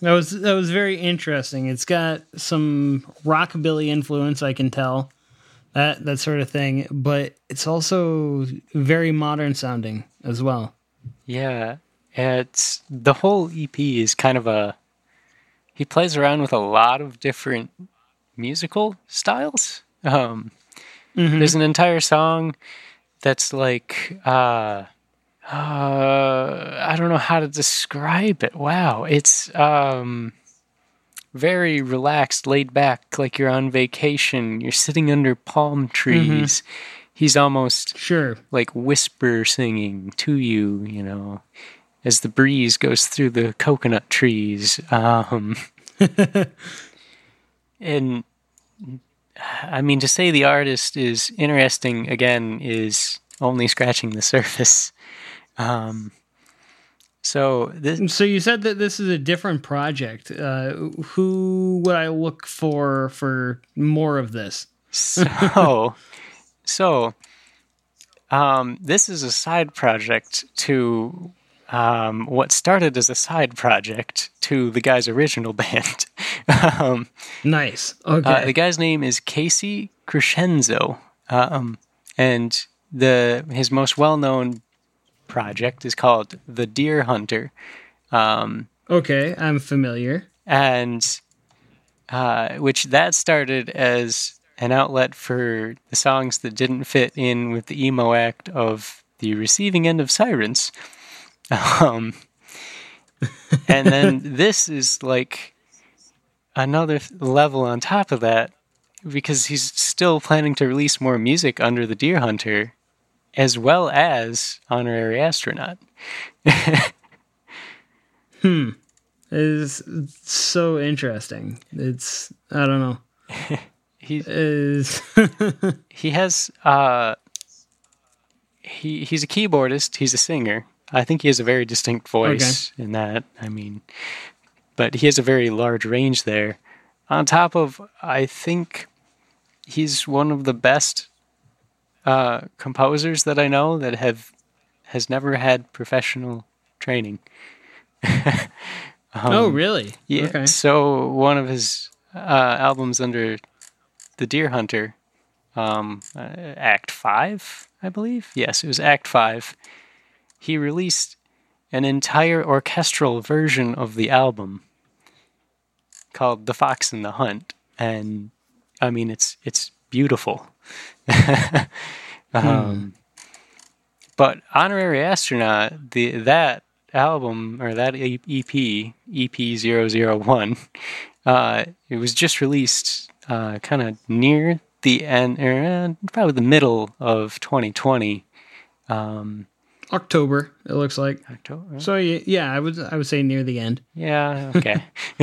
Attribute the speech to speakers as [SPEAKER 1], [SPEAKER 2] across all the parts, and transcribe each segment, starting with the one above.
[SPEAKER 1] That was that was very interesting. It's got some rockabilly influence, I can tell. That that sort of thing, but it's also very modern sounding as well.
[SPEAKER 2] Yeah, it's the whole EP is kind of a. He plays around with a lot of different musical styles. Um, There's an entire song that's like uh, uh, I don't know how to describe it. Wow, it's um, very relaxed, laid back, like you're on vacation. You're sitting under palm trees. He's almost
[SPEAKER 1] Sure.
[SPEAKER 2] like whisper singing to you, you know, as the breeze goes through the coconut trees. Um, and I mean, to say the artist is interesting again is only scratching the surface. Um, so this,
[SPEAKER 1] So you said that this is a different project. Uh, who would I look for for more of this?
[SPEAKER 2] so so um, this is a side project to um, what started as a side project to the guy's original band. um,
[SPEAKER 1] Nice. Okay.
[SPEAKER 2] uh, the guy's name is Casey Crescenzo, um, and the his most well known project is called The Dear Hunter. Um,
[SPEAKER 1] okay, I'm familiar.
[SPEAKER 2] and uh, which that started as an outlet for the songs that didn't fit in with the emo act of the receiving end of Sirens. Um, and then this is like another level on top of that because he's still planning to release more music under the Dear Hunter as well as Honorary Astronaut.
[SPEAKER 1] Hmm, is so interesting. It's I don't know.
[SPEAKER 2] he
[SPEAKER 1] Is
[SPEAKER 2] he has uh he he's a keyboardist he's a singer i think he has a very distinct voice in that i mean but he has a very large range there on top of i think he's one of the best uh composers that i know that have has never had professional training
[SPEAKER 1] oh really?
[SPEAKER 2] Um, yeah.
[SPEAKER 1] Okay.
[SPEAKER 2] So one of his uh, albums under the Dear Hunter, um, uh, Act Five, I believe. Yes, it was Act Five. He released an entire orchestral version of the album called "The Fox and the Hunt," and I mean it's it's beautiful. um, But honorary astronaut, the that album or that EP EP 001 uh, it was just released uh, kind of near the end or uh, probably the middle of 2020 um,
[SPEAKER 1] October. It looks like.
[SPEAKER 2] October.
[SPEAKER 1] So yeah, I would I would say near the end.
[SPEAKER 2] Yeah, okay.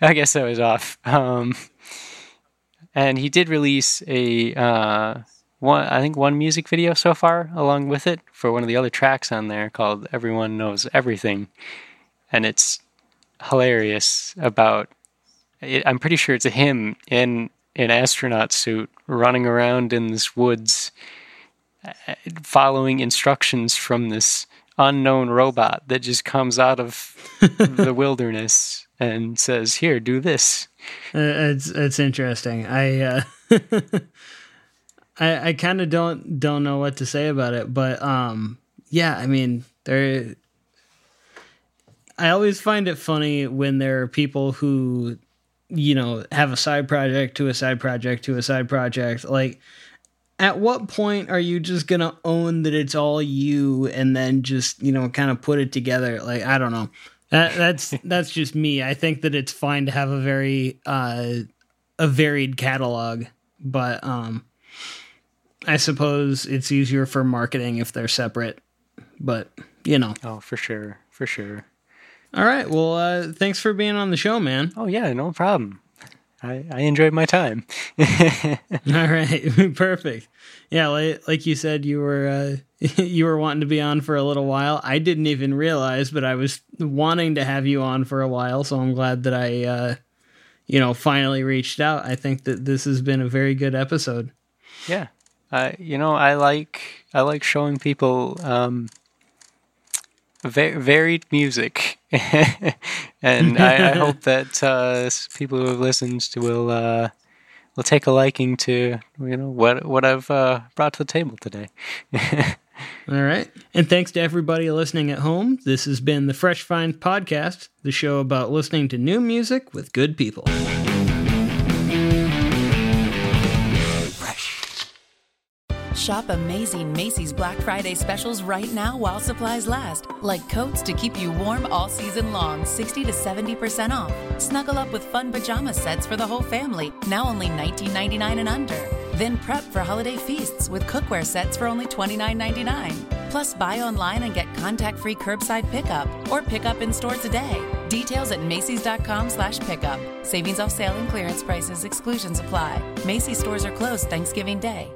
[SPEAKER 2] I guess I was off. Um, and he did release a uh, one, I think one music video so far along with it for one of the other tracks on there called "Everyone Knows Everything," and it's hilarious. About it, I'm pretty sure it's him in an astronaut suit running around in this woods, uh, following instructions from this unknown robot that just comes out of the wilderness and says, "Here, do this."
[SPEAKER 1] Uh, it's it's interesting. I uh, I I kind of don't don't know what to say about it, but um yeah, I mean there. I always find it funny when there are people who, you know, have a side project to a side project to a side project. Like, at what point are you just gonna own that it's all you and then just you know kind of put it together? Like, I don't know. That, that's that's just me. I think that it's fine to have a very uh, a varied catalog, but um, I suppose it's easier for marketing if they're separate. But you know,
[SPEAKER 2] Oh, for sure, for sure.
[SPEAKER 1] all right. Well, uh, thanks for being on the show, man.
[SPEAKER 2] Oh yeah, no problem. I, I enjoyed my time.
[SPEAKER 1] All right, perfect. Yeah, like, like you said, you were uh, you were wanting to be on for a little while. I didn't even realize, but I was wanting to have you on for a while. So I'm glad that I, uh, you know, finally reached out. I think that this has been a very good episode.
[SPEAKER 2] yeah, uh, you know, I like I like showing people um, va- varied music. and I, I, hope that uh, people who have listened will uh, will take a liking to you know what what I've uh, brought to the table today.
[SPEAKER 1] All right. And thanks to everybody listening at home. This has been the Fresh Finds Podcast, the show about listening to new music with good people.
[SPEAKER 3] Shop amazing Macy's Black Friday specials right now while supplies last. Like coats to keep you warm all season long, 60 to 70% off. Snuggle up with fun pajama sets for the whole family, now only $19.99 and under. Then prep for holiday feasts with cookware sets for only $29.99. Plus, buy online and get contact-free curbside pickup or pick up in store today. Details at Macy's.com slash pickup. Savings off sale and clearance prices. Exclusions apply. Macy's stores are closed Thanksgiving Day.